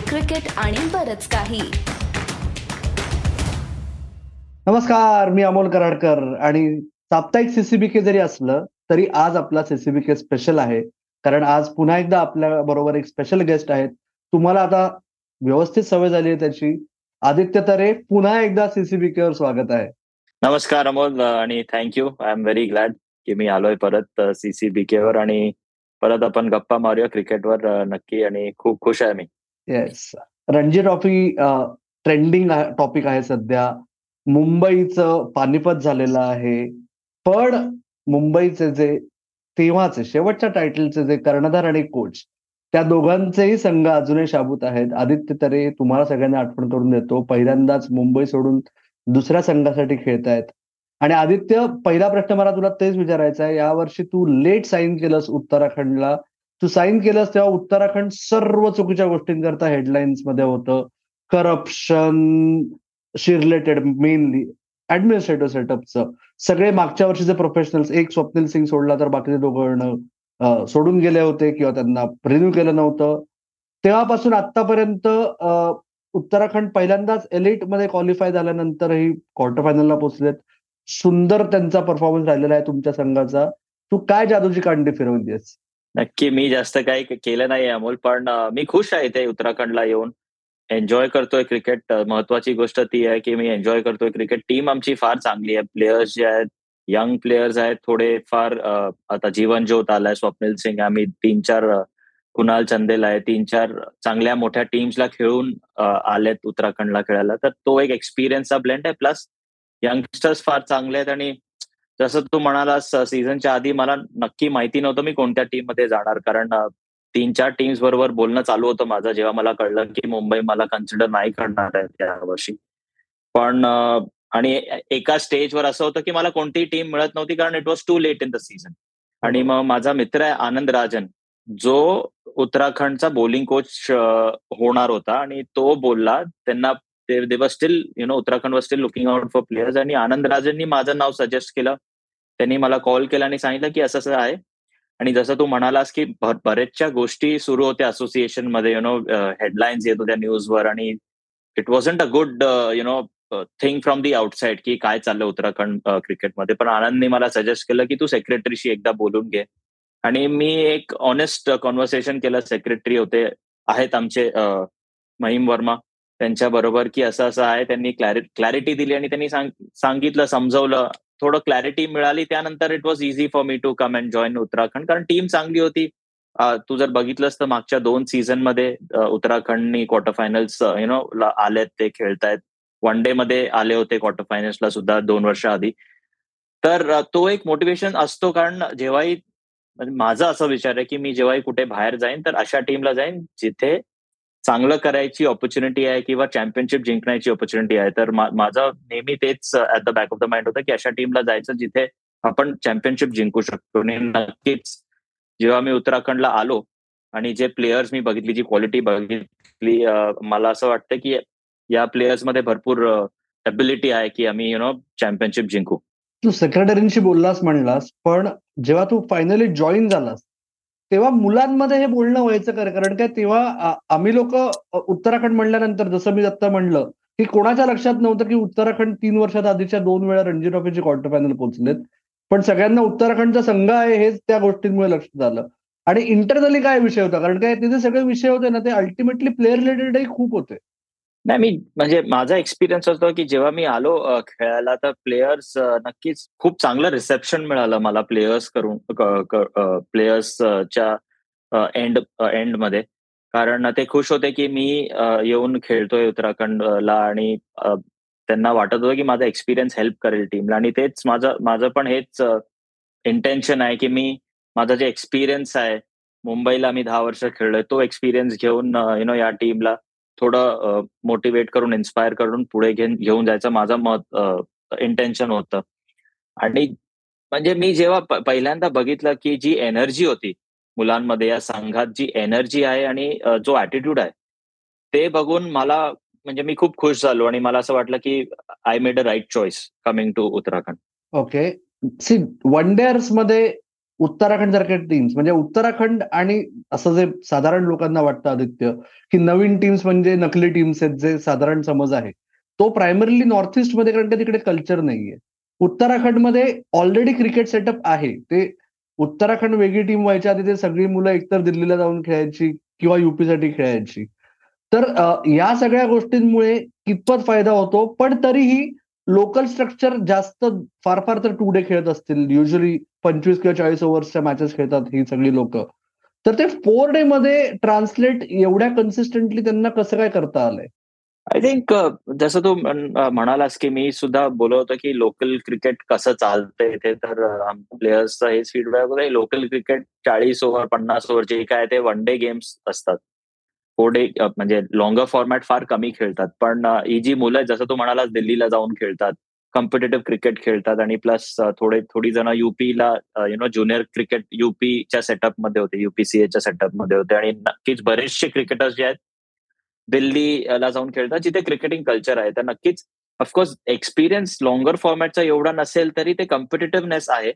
Cricket आणि बरच काही. नमस्कार मी अमोल कराडकर आणि साप्ताहिक सीसीबीके जरी असलं तरी आज आपला सीसीबीके स्पेशल आहे. कारण आज पुन्हा एकदा आपल्या बरोबर एक स्पेशल गेस्ट आहेत. तुम्हाला आता व्यवस्थित सवय झाली आहे त्याची. आदित्य तरे पुन्हा एकदा सीसीबीके वर स्वागत आहे. नमस्कार अमोल आणि thank you I am very glad की मी आलोय परत सीसीबीके वर आणि परत आपण गप्पा मारूया क्रिकेटवर नक्की. आणि खूप खुश आहे मी. Yes Ranji trophy trending topic आहे सध्या. मुंबईचं पानिपत झालेलं आहे. पण मुंबईचे जे तेव्हाचे शेवटच्या टायटलचे जे कर्णधार आणि कोच त्या दोघांचेही संघ अजूनही शाबूत आहेत. आदित्य तरे तुम्हाला सगळ्यांना आठवण करून देतो. पहिल्यांदाच मुंबई सोडून दुसऱ्या संघासाठी खेळतायत. आणि आदित्य पहिला प्रश्न मला तुला तेच विचारायचा आहे. यावर्षी तू लेट साईन केलंस उत्तराखंडला. तू साईन केलंस तेव्हा उत्तराखंड सर्व चुकीच्या गोष्टींकरता हेडलाईन्समध्ये होतं. करप्शन शी रिलेटेड मेनली ऍडमिनिस्ट्रेटिव्ह सेटअपचं सगळे मागच्या वर्षीचे प्रोफेशनल्स एक स्वप्नील सिंग सोडला तर बाकीचे दोघं सोडून गेले होते किंवा त्यांना रिन्यू केलं नव्हतं. तेव्हापासून आतापर्यंत उत्तराखंड पहिल्यांदाच एलिटमध्ये क्वालिफाय झाल्यानंतरही क्वार्टर फायनलला पोहोचलेत सुंदर त्यांचा परफॉर्मन्स राहिलेला आहे तुमच्या संघाचा. तू काय जादूची कांडी फिरवलीस नक्की मी जास्त काही केलं नाही अमोल पण मी खुश आहे ते उत्तराखंडला येऊन. एन्जॉय करतोय क्रिकेट महत्वाची गोष्ट ती आहे की मी एन्जॉय करतोय क्रिकेट टीम आमची फार चांगली आहे. प्लेयर्स जे आहेत यंग प्लेयर्स आहेत थोडे फार आता जीवन ज्योत आलाय. स्वप्नील सिंग आम्ही तीन चार कुणाल चंदेल आहे. तीन चार चांगल्या मोठ्या टीम्सला खेळून आलेत उत्तराखंडला खेळायला. तर तो एक एक्सपिरियन्सचा ब्लेंड आहे. प्लस यंगस्टर्स फार चांगले आहेत आणि जसं तू म्हणालास सीझनच्या आधी मला नक्की माहिती नव्हतं मी कोणत्या टीममध्ये जाणार. कारण तीन चार टीम्स बरोबर बोलणं चालू होतं माझं. जेव्हा मला कळलं की मुंबई मला कन्सिडर नाही करणार आहे त्या वर्षी. पण आणि एका स्टेजवर असं होतं की मला कोणतीही टीम मिळत नव्हती कारण it was too late in the season आणि मग माझा मित्र आहे आनंद राजन. जो उत्तराखंडचा बॉलिंग कोच होणार होता आणि तो बोलला त्यांना दे वर steel you know Uttarakhand were still looking out for players आणि आनंद राजननी माझं नाव सजेस्ट केलं. त्यांनी मला कॉल केला आणि सांगितलं की असं असं आहे. आणि जसं तू म्हणालास की बरेचशा गोष्टी सुरू होत्या असोसिएशनमध्ये यु नो हेडलाईन्स येत होत्या न्यूजवर आणि it wasn't a good you know thing from the outside की काय चाललं उत्तराखंड क्रिकेटमध्ये पण आनंदने मला सजेस्ट केलं की तू सेक्रेटरीशी एकदा बोलून घे. आणि मी एक ऑनेस्ट कॉन्व्हर्सेशन केलं. सेक्रेटरी होते आहेत आमचे महिम वर्मा. त्यांच्या बरोबर की असं असं आहे त्यांनी क्लॅरिटी दिली आणि त्यांनी सांगितलं समजवलं. थोडं क्लॅरिटी मिळाली त्यानंतर it was easy for me to come and join Uttarakhand. कारण टीम चांगली होती. तू जर बघितलंस तर मागच्या दोन सीझनमध्ये उत्तराखंडनी क्वार्टर फायनल्स यु नो आलेत ते खेळतायत. वन डे मध्ये आले होते क्वार्टर फायनल्सला सुद्धा दोन वर्ष आधी. तर तो एक मोटिवेशन असतो कारण जेव्हाही म्हणजे माझा असा विचार आहे की मी जेव्हाही कुठे बाहेर जाईन तर अशा टीमला जाईन जिथे चांगलं करायची ऑपॉर्च्युनिटी आहे किंवा चॅम्पियनशिप जिंकण्याची ऑपॉर्च्युनिटी आहे. तर माझं नेहमी तेच at the back of the mind होतं की अशा टीमला जायचं जिथे आपण चॅम्पियनशिप जिंकू शकतो. आणि नक्कीच जेव्हा मी उत्तराखंडला आलो आणि जे प्लेयर्स मी बघितली जी क्वालिटी बघितली uh, मला असं वाटतं की या प्लेयर्समध्ये भरपूर uh, एबिलिटी आहे की आम्ही यु नो चॅम्पियनशिप जिंकू. तू सेक्रेटरींशी बोललास म्हणलास पण जेव्हा तू फायनली जॉईन झालास तेव्हा मुलांमध्ये हे बोलणं व्हायचं कारण काय तेव्हा आम्ही लोक उत्तराखंड म्हणल्यानंतर जसं मी आता म्हणलं की कोणाच्या लक्षात नव्हतं की उत्तराखंड तीन वर्षात आधीच्या दोन वेळा रणजी ट्रॉफीचे क्वार्टर फायनल पोहोचलेत. पण सगळ्यांना उत्तराखंडचा संघ आहे हेच त्या गोष्टींमुळे लक्षात आलं आणि इंटरनली काय विषय होता? कारण काय तिथे सगळे विषय होते ना ते अल्टिमेटली प्लेअर रिलेटेडही खूप होते. नाही मी म्हणजे माझा एक्सपिरियन्स होतो की जेव्हा मी आलो खेळायला तर प्लेयर्स नक्कीच खूप चांगलं रिसेप्शन मिळालं मला प्लेयर्स करून प्लेयर्सच्या एंड एंडमध्ये कारण ते खुश होते की मी येऊन खेळतोय उत्तराखंडला आणि त्यांना वाटत होतं की माझा एक्सपिरियन्स हेल्प करेल टीमला आणि तेच माझं माझं पण हेच इंटेन्शन आहे की मी माझा जे एक्सपिरियन्स आहे मुंबईला मी दहा वर्ष खेळलोय तो एक्सपिरियन्स घेऊन यु नो या टीमला थोडं मोटिवेट करून इन्स्पायर करून पुढे घेऊन घेऊन जायचं. माझं मत इंटेन्शन होतं. आणि म्हणजे मी जेव्हा पहिल्यांदा बघितलं की जी एनर्जी होती मुलांमध्ये या संघात जी एनर्जी आहे आणि जो ऍटिट्यूड आहे ते बघून मला म्हणजे मी खूप खुश झालो आणि मला असं वाटलं की I made a right choice coming to Uttarakhand. Okay see one डेअर्समध्ये Uttarakhand सारख्या टीम्स म्हणजे उत्तराखंड आणि असं जे साधारण लोकांना वाटतं आदित्य की नवीन टीम्स म्हणजे नकली टीम्स आहेत जे साधारण समज आहे तो प्रायमरली नॉर्थ ईस्टमध्ये कारण का तिकडे कल्चर नाहीये. उत्तराखंडमध्ये ऑलरेडी क्रिकेट सेटअप आहे. ते उत्तराखंड वेगळी टीम व्हायच्या आधी ते सगळी मुलं एकतर दिल्लीला जाऊन खेळायची किंवा युपीसाठी खेळायची. तर या सगळ्या गोष्टींमुळे कितपत फायदा होतो पण तरीही लोकल स्ट्रक्चर जास्त फार फार तर टू डे खेळत असतील. युजली पंचवीस किंवा चाळीस ओव्हर्सच्या मॅचेस खेळतात ही सगळी लोक. तर ते फोर डे मध्ये ट्रान्सलेट एवढ्या कन्सिस्टंटली त्यांना कसं काय करता आलंय? आय थिंक जसं तू म्हणालास की मी सुद्धा बोलत होतो की लोकल क्रिकेट कसं चालतंय इथे तर प्लेयर्सचं हेच फीडबॅक होतं लोकल क्रिकेट चाळीस ओव्हर पन्नास ओव्हरचे काय ते वन डे गेम्स असतात. फोर डे म्हणजे लॉंगर फॉर्मॅट फार कमी खेळतात. पण ही जी मुलं जसं तू म्हणालास दिल्लीला जाऊन खेळतात कॉम्पिटेटिव्ह क्रिकेट खेळतात आणि प्लस थोडे थोडी जण युपीला यु नो ज्युनियर क्रिकेट युपीच्या सेटअपमध्ये होते युपीसीएच्या सेटअपमध्ये होते आणि नक्कीच बरेचसे क्रिकेटर्स जे आहेत दिल्लीला जाऊन खेळतात जिथे क्रिकेटिंग कल्चर आहे. तर नक्कीच ऑफकोर्स एक्सपिरियन्स लॉंगर फॉर्मॅटचा एवढा नसेल तरी ते कॉम्पिटेटिव्हनेस आहे.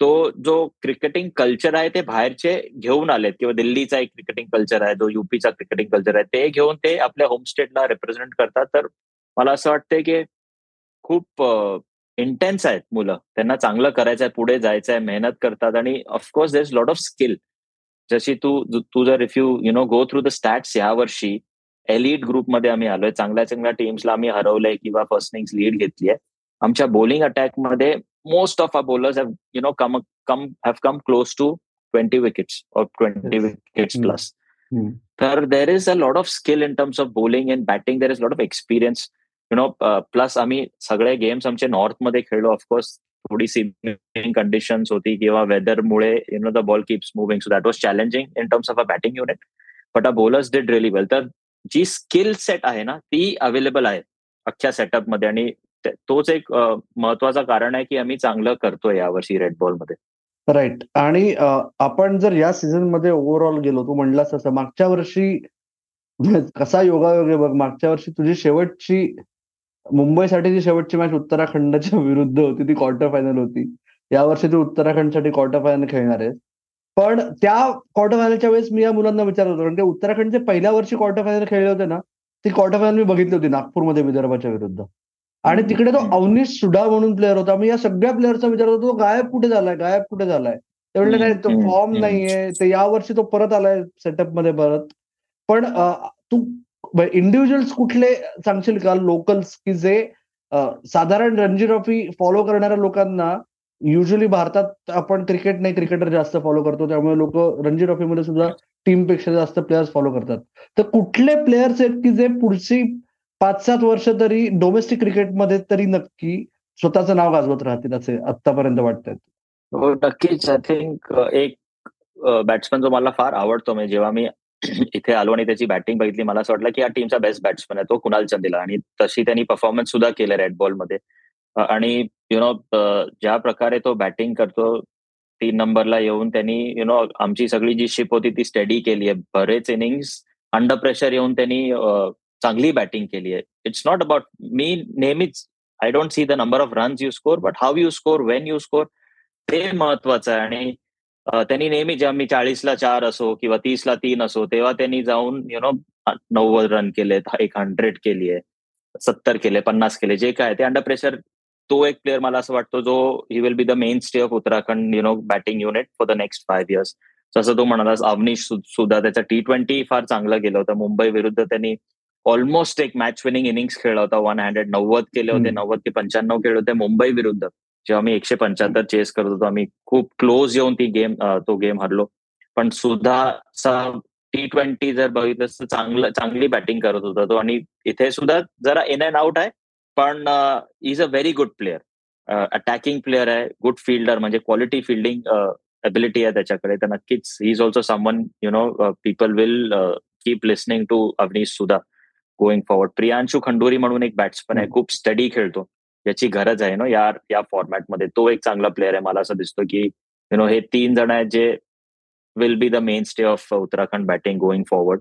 तो जो क्रिकेटिंग कल्चर आहे ते बाहेरचे घेऊन आलेत किंवा दिल्लीचा एक क्रिकेटिंग कल्चर आहे जो युपीचा क्रिकेटिंग कल्चर आहे ते घेऊन ते आपल्या होम स्टेटला रिप्रेझेंट करतात. तर मला असं वाटतंय की खूप इंटेन्स आहेत मुलं. त्यांना चांगलं करायचं आहे पुढे जायचं आहे मेहनत करतात आणि of course there is lot of skill जशी तू तू जर if you you know go through the stats या वर्षी एलिट ग्रुपमध्ये आम्ही आलोय. चांगल्या चांगल्या टीम्सला आम्ही हरवलंय किंवा फर्स्ट इनिंग्स लीड घेतली आहे आमच्या bowling अटॅकमध्ये most of our bowlers have you know come come have come close to twenty wickets or twenty wickets plus तर there is a lot of skill in terms of bowling and batting there is lot of experience you know plus आम्ही सगळे games आमचे नॉर्थमध्ये खेळलो of course थोडी conditions होती किंवा वेदरमुळे you know the ball keeps moving so that was challenging in terms of a batting unit but a bowlers did really well तर जी skill set आहे ना ती अवेलेबल आहे अख्ख्या सेटअपमध्ये आणि तोच एक महत्वाचं कारण आहे की आम्ही चांगलं करतोय यावर्षी रेड बॉलमध्ये राईट आणि आपण जर या सीझनमध्ये ओव्हरऑल गेलो तू म्हणलास तसं मागच्या वर्षी कसा योगायोग आहे बघ मागच्या वर्षी तुझी शेवटची मुंबईसाठीची शेवटची मॅच उत्तराखंडच्या विरुद्ध होती ती क्वार्टर फायनल होती. यावर्षी तू उत्तराखंडसाठी क्वार्टर फायनल खेळणार आहेस पण त्या क्वार्टर फायनलच्या वेळेस मी या मुलांना विचारत होतो कारण ते उत्तराखंडचे पहिल्या वर्षी क्वार्टर फायनल खेळले होते ना ती क्वार्टर फायनल मी बघितली होती नागपूरमध्ये विदर्भाच्या विरुद्ध. आणि तिकडे तो अवनीश सुडा म्हणून प्लेअर होता. मी या सगळ्या प्लेअरचा विचार होतो तो गायब कुठे झालाय गायब कुठे झालाय? ते म्हणले नाही तो फॉर्म नाहीये. ते यावर्षी तो परत आलाय सेटअपमध्ये परत. पण तू इंडिव्हिज्युअल्स कुठले सांगशील का? लोकल्स की जे साधारण रणजी ट्रॉफी फॉलो करणाऱ्या लोकांना युजली भारतात आपण क्रिकेट नाही क्रिकेटर जास्त फॉलो करतो. त्यामुळे लोक रणजी ट्रॉफीमध्ये सुद्धा टीमपेक्षा जास्त प्लेयर्स फॉलो करतात. तर कुठले प्लेयर्स आहेत की जे पुढची पाच सात वर्ष तरी डोमेस्टिक क्रिकेटमध्ये तरी नक्की स्वतःचं नाव गाजवत राहतील असे आतापर्यंत वाटतात हो, नक्कीच. आय थिंक एक बॅट्समन जो मला फार आवडतो म्हणजे जेव्हा मी इथे आलो आणि त्याची बॅटिंग बघितली. मला असं वाटलं की हा टीमचा बेस्ट बॅट्समन आहे तो कुणाल चंदेला. आणि तशी त्यांनी परफॉर्मन्स सुद्धा केलं रेड बॉलमध्ये आणि यु नो ज्या प्रकारे तो बॅटिंग करतो तीन नंबरला येऊन त्यांनी यु नो आमची सगळी जी शिप होती ती स्टडी केली आहे. बरेच इनिंग्स अंडर प्रेशर येऊन त्यांनी चांगली बॅटिंग केली आहे. इट्स नॉट अबाउट मी नेहमीच I don't see the number of runs you score but how you score when you score ते महत्वाचं आहे. आणि त्यांनी नेहमी जेव्हा मी चाळीसला चार असो किंवा तीसला तीन असो तेव्हा त्यांनी जाऊन यु नो नव्वद रन केले एक हंड्रेड केली आहे सत्तर केले पन्नास केले जे काय ते अंडर प्रेशर तो एक प्लेअर मला असं वाटतो जो he will be the mainstay of Uttarakhand you know batting unit for the next five years जसं तो म्हणालास अवनीश सुद्धा त्याचा टी ट्वेंटी फार चांगलं गेलं होतं. मुंबई विरुद्ध त्यांनी ऑलमोस्ट एक मॅच विनिंग इनिंग्स खेळला होता वन हंड्रेड नव्वद केले होते नव्वद ते पंच्याण्णव केले होते मुंबई विरुद्ध. जेव्हा आम्ही एकशे पंच्याहत्तर चेस करत होतो आम्ही खूप क्लोज येऊन ती गेम तो गेम हरलो. पण सुद्धा टी ट्वेंटी जर बघितलं तर चांगलं चांगली बॅटिंग करत होता तो. आणि इथे सुद्धा जरा इन अँड आउट आहे पण is a very good player attacking player आहे गुड फिल्डर म्हणजे क्वालिटी फिल्डिंग एबिलिटी आहे त्याच्याकडे. तर नक्कीच he is also someone you know people will keep listening to Avneesh Sudha going forward Priyanshu Khanduri म्हणून एक बॅट्समन आहे खूप स्टडी खेळतो. याची गरज आहे ना या या फॉर्मॅटमध्ये तो एक चांगला प्लेअर आहे. मला असं दिसतो की यु नो हे तीन जण आहेत जे will be the mainstay of Uttarakhand batting going forward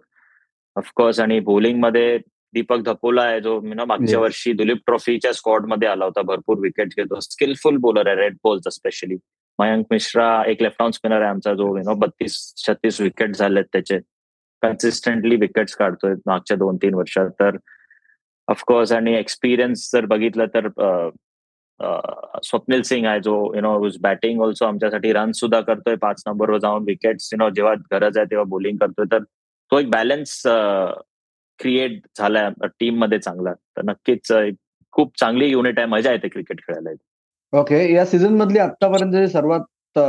of course आणि बॉलिंगमध्ये दीपक धपोला आहे जो नो मागच्या वर्षी दुलीप ट्रॉफीच्या स्क्वॉडमध्ये आला होता. भरपूर विकेट घेतो. स्किलफुल बॉलर आहे red balls specially Mayank Mishra एक लेफ्ट स्पिनर आहे आमचा जो यु नो बत्तीस छत्तीस विकेट झालेत त्याचे. कन्सिस्टंटली विकेट्स काढतोय मागच्या दोन तीन वर्षात. तर ऑफकोर्स आणि एक्सपिरियन्स जर बघितलं तर स्वप्नील सिंग आहे जो यु नो बॅटिंग ऑल्सो आमच्यासाठी रन सुद्धा करतोय. पाच नंबरवर जाऊन विकेट्स यु नो जेव्हा गरज आहे तेव्हा बॉलिंग करतोय. तर तो एक बॅलन्स क्रिएट झालाय टीममध्ये चांगला. तर नक्कीच खूप चांगली युनिट आहे. मजा येते क्रिकेट खेळायला. ओके या सीझन मधली आतापर्यंत सर्वात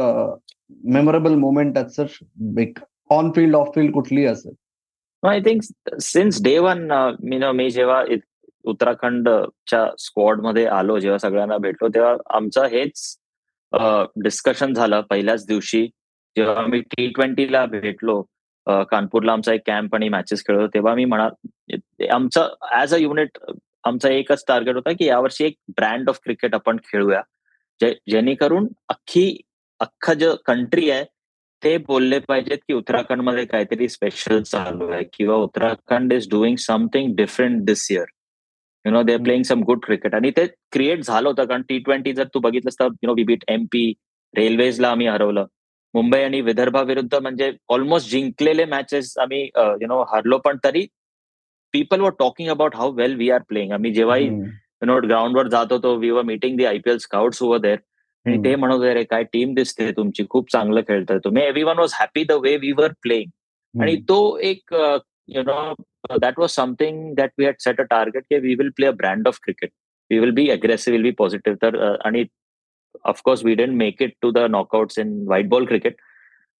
मेमोरेबल मोमेंट एक ऑन फील्ड ऑफ फील्ड कुठली असेल I think since day one मी ना मी जेव्हा उत्तराखंडच्या स्क्वॉडमध्ये आलो जेव्हा सगळ्यांना भेटलो तेव्हा आमचं हेच डिस्कशन झालं पहिल्याच दिवशी. जेव्हा मी टी ट्वेंटीला भेटलो कानपूरला आमचा एक कॅम्प आणि मॅचेस खेळलो तेव्हा मी म्हणाल आमचं ऍज अ युनिट आमचा एकच टार्गेट होता की यावर्षी एक ब्रँड ऑफ क्रिकेट आपण खेळूया. जे जेणेकरून अख्खी अख्खा जे कंट्री आहे ते बोलले पाहिजेत की उत्तराखंडमध्ये काहीतरी स्पेशल चालू आहे किंवा Uttarakhand is doing something different this year you know they playing some good cricket आणि ते क्रिएट झालं होतं कारण टी ट्वेंटी जर तू बघितलंस तर यु नो बीट एमपी रेल्वेजला आम्ही हरवलं. मुंबई आणि विदर्भाविरुद्ध म्हणजे ऑलमोस्ट जिंकलेले मॅचेस आम्ही यु नो हरलो. पण तरी people were talking about how well we are playing आम्ही जेव्हाही यु नो ग्राउंडवर जात होतो we were meeting the IPL scouts over there आणि ते म्हणत होते काय टीम दिसते तुमची खूप चांगलं खेळतोय तुम्ही. Everyone was happy the way we were playing आणि तो एक you know that was something that we had set a target की we will play a brand of cricket we will be aggressive will be positive तर आणि of course we didn't make it to the knockouts in white ball cricket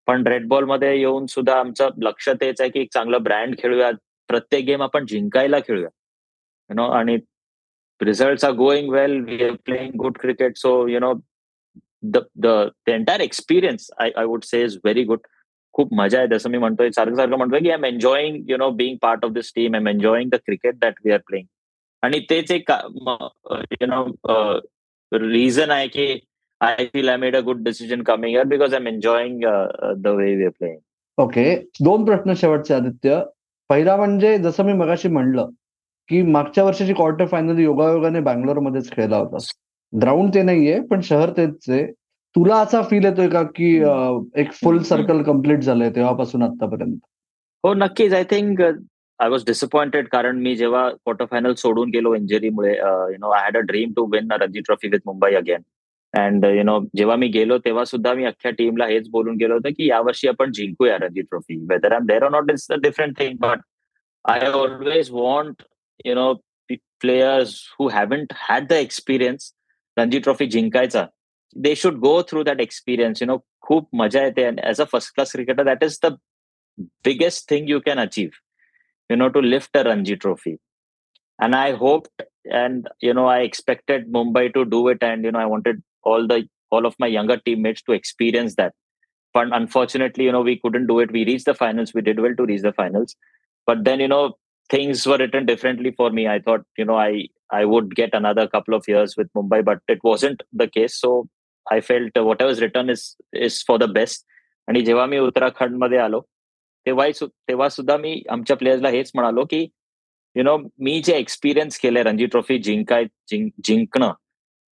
पण red बॉलमध्ये येऊन सुद्धा आमचं लक्ष तेच आहे की एक चांगलं ब्रँड खेळूया प्रत्येक गेम आपण जिंकायला खेळूया यु नो आणि result are going well we are playing good cricket so you know the the the entire experience I I would say is very good खूप मजा आहे जसं मी म्हणतोय. सारखं सारखं म्हणतोय की I am enjoying you know being part of this team I am enjoying the cricket that we are playing आणि तेच एक यु नो रिझन आहे की I feel I made a good decision coming year because I am enjoying the way we are playing okay दोन प्रश्न शेवटचे आदित्य. पहिला म्हणजे जसं मी मगाशी म्हणलं की मागच्या वर्षाची क्वार्टर फायनल योगायोगाने बँगलोरमध्येच खेळला होता. ग्राउंड ते नाहीये पण शहर तेच आहे तुला असा फील येतोय का की एक फुल सर्कल कंप्लीट झालंय तेव्हापासून आतापर्यंत हो नक्कीच. I think I was disappointed कारण मी जेव्हा क्वार्टर फायनल सोडून गेलो इंजरीमुळे you know I had a dream to win Ranji trophy with Mumbai again and you know जेव्हा मी गेलो तेव्हा सुद्धा मी अख्ख्या टीमला हेच बोलून गेलो होतं की यावर्षी आपण जिंकूया Ranji trophy whether I there are not it's a different thing but I always want you know players who haven't had the experience Ranji trophy जिंकायचा they should go through that experience you know खूप मजा येते as a first class cricketer that is the biggest thing you can achieve you know to lift a ranji trophy and i hoped and you know i expected mumbai to do it and you know i wanted all the all of my younger teammates to experience that but unfortunately you know we couldn't do it we reached the finals we did well to reach the finals but then you know things were written differently for me i thought you know i i would get another couple of years with mumbai but it wasn't the case so i felt uh, whatever's written is is for the best आणि जेव्हा मी उत्तराखंडमध्ये आलो तेव्हा तेव्हा सुद्धा मी आमच्या प्लेयर्सला हेच म्हणालो की यु नो मी जे एक्सपिरियन्स केलंय रणजी ट्रॉफी जिंकाय जिंकणं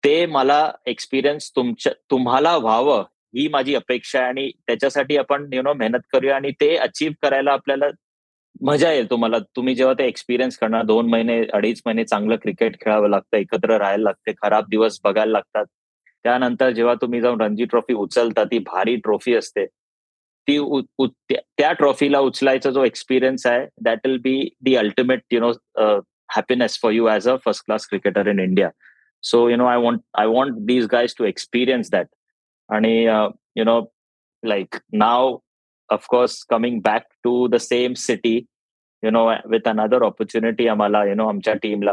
ते मला एक्सपिरियन्स तुमच्या तुम्हाला व्हावं ही माझी अपेक्षा आहे आणि त्याच्यासाठी आपण यु नो मेहनत करूया आणि ते अचीव्ह करायला आपल्याला मजा येईल तुम्हाला. तुम्ही जेव्हा ते एक्सपिरियन्स करणार दोन महिने अडीच महिने चांगलं क्रिकेट खेळावं लागतं एकत्र राहायला लागते खराब दिवस बघायला लागतात. त्यानंतर जेव्हा तुम्ही जाऊन रणजी ट्रॉफी उचलता ती भारी ट्रॉफी असते. ती त्या ट्रॉफीला उचलायचा जो एक्सपिरियन्स आहे that will be the ultimate you know happiness for you as a first class cricketer in India so you know I want I want these guys to experience that आणि you know like now of course coming back to the same city you know with another opportunity आम्हाला you know आमच्या टीमला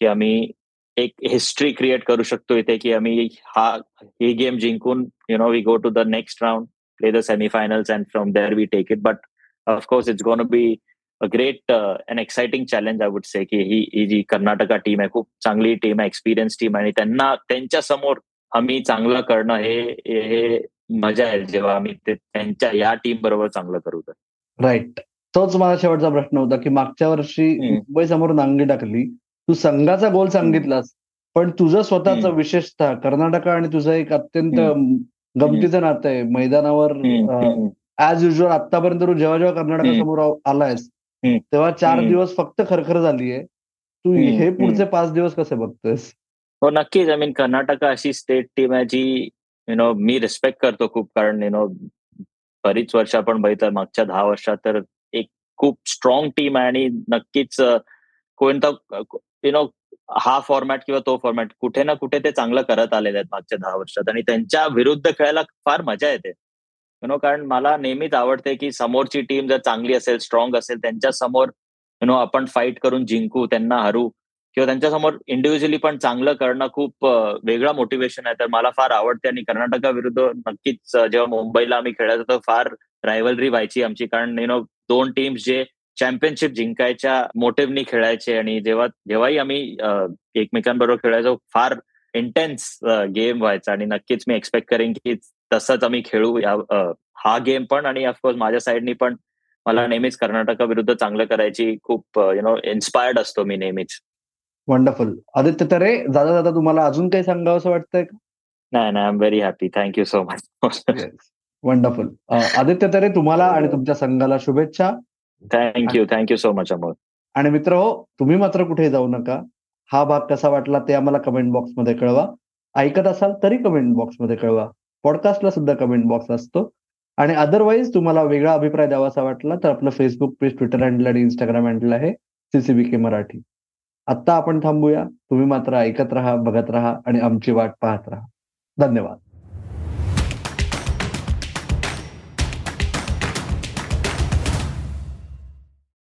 की आम्ही एक history create करू शकतो इथे की आम्ही हा ही गेम जिंकून you know we go to the next round play the semifinals and from there we take it but of course course it's be to be a great uh, an exciting challenge की ही ही जी Karnataka team आहे खूप चांगली team आहे experience team आणि त्यांना त्यांच्यासमोर आम्ही चांगलं करणं हे हे मजा आहे जेव्हा आम्ही त्यांच्या या टीम बरोबर चांगलं करू तर. राईट तोच माझा शेवटचा प्रश्न होता की मागच्या वर्षी मुंबई समोर नांगी टाकली. तू संघाचा गोल सांगितलास पण तुझं स्वतःच विशेषतः कर्नाटका आणि तुझं एक अत्यंत गमतीचं नातं आहे. मैदानावर ऍज युजल आतापर्यंत तू जेव्हा जेव्हा कर्नाटकासमोर आलायस. तेव्हा चार. दिवस फक्त खरखर झालीये. तू. हे पुढचे पाच दिवस कसे बघतोयस? हो नक्कीच. आय मीन कर्नाटक अशी स्टेट टीम आहे जी यु नो मी रिस्पेक्ट करतो खूप कारण यु नो बरीच वर्ष आपण बघितलं मागच्या दहा वर्षात तर एक खूप स्ट्रॉंग टीम आहे आणि नक्कीच कोणता यु नो हा फॉर्मॅट किंवा तो फॉर्मॅट कुठे ना कुठे ते चांगलं करत आलेले आहेत मागच्या दहा वर्षात आणि त्यांच्या विरुद्ध खेळायला फार मजा येते. यु नो कारण मला नेहमीच आवडते की समोरची टीम जर चांगली असेल स्ट्रॉंग असेल त्यांच्यासमोर यु नो आपण फाईट करून जिंकू त्यांना हरू. किंवा त्यांच्यासमोर इंडिव्हिज्युअली पण चांगलं करणं खूप वेगळा वेगळं मोटिवेशन आहे. तर मला फार आवडते आणि कर्नाटकाविरुद्ध नक्कीच जेव्हा मुंबईला आम्ही खेळायचो तर फार रायव्हलरी व्हायची आमची. कारण यु नो दोन टीम्स जे चॅम्पियनशिप जिंकायच्या मोटिव्हनी खेळायचे आणि जेव्हा जेव्हाही आम्ही एकमेकांबरोबर खेळायचो फार इंटेन्स गेम व्हायचा. आणि नक्कीच मी एक्सपेक्ट करेन की तसंच आम्ही खेळू. या हा गेम पण आणि ऑफकोर्स माझ्या साईडनी पण मला नेहमीच कर्नाटकाविरुद्ध चांगलं करायची खूप यु नो इन्स्पायर्ड असतो मी नेहमीच. वंडरफुल आदित्य तरे जाता जाता तुम्हाला अजून काही सांगावं असं वाटतंय का? नाही नाही I am very happy thank you so much wonderful Aditya Tare तुम्हाला आणि तुमच्या संघाला शुभेच्छा. Thank you thank you so much Amol आणि मित्र हो तुम्ही मात्र कुठे जाऊ नका. हा भाग कसा वाटला ते आम्हाला कमेंट बॉक्समध्ये कळवा. ऐकत असाल तरी कमेंट बॉक्समध्ये कळवा. पॉडकास्टला सुद्धा कमेंट बॉक्स असतो. आणि अदरवाईज तुम्हाला वेगळा अभिप्राय द्यावासा वाटला तर आपलं फेसबुक पेज ट्विटर हँडल आणि इंस्टाग्राम हँडल आहे. CCB K Marathi. आत्ता आपण थांबूया. तुम्ही मात्र ऐकत राहा बघत राहा आणि आमची वाट पाहत राहा. धन्यवाद.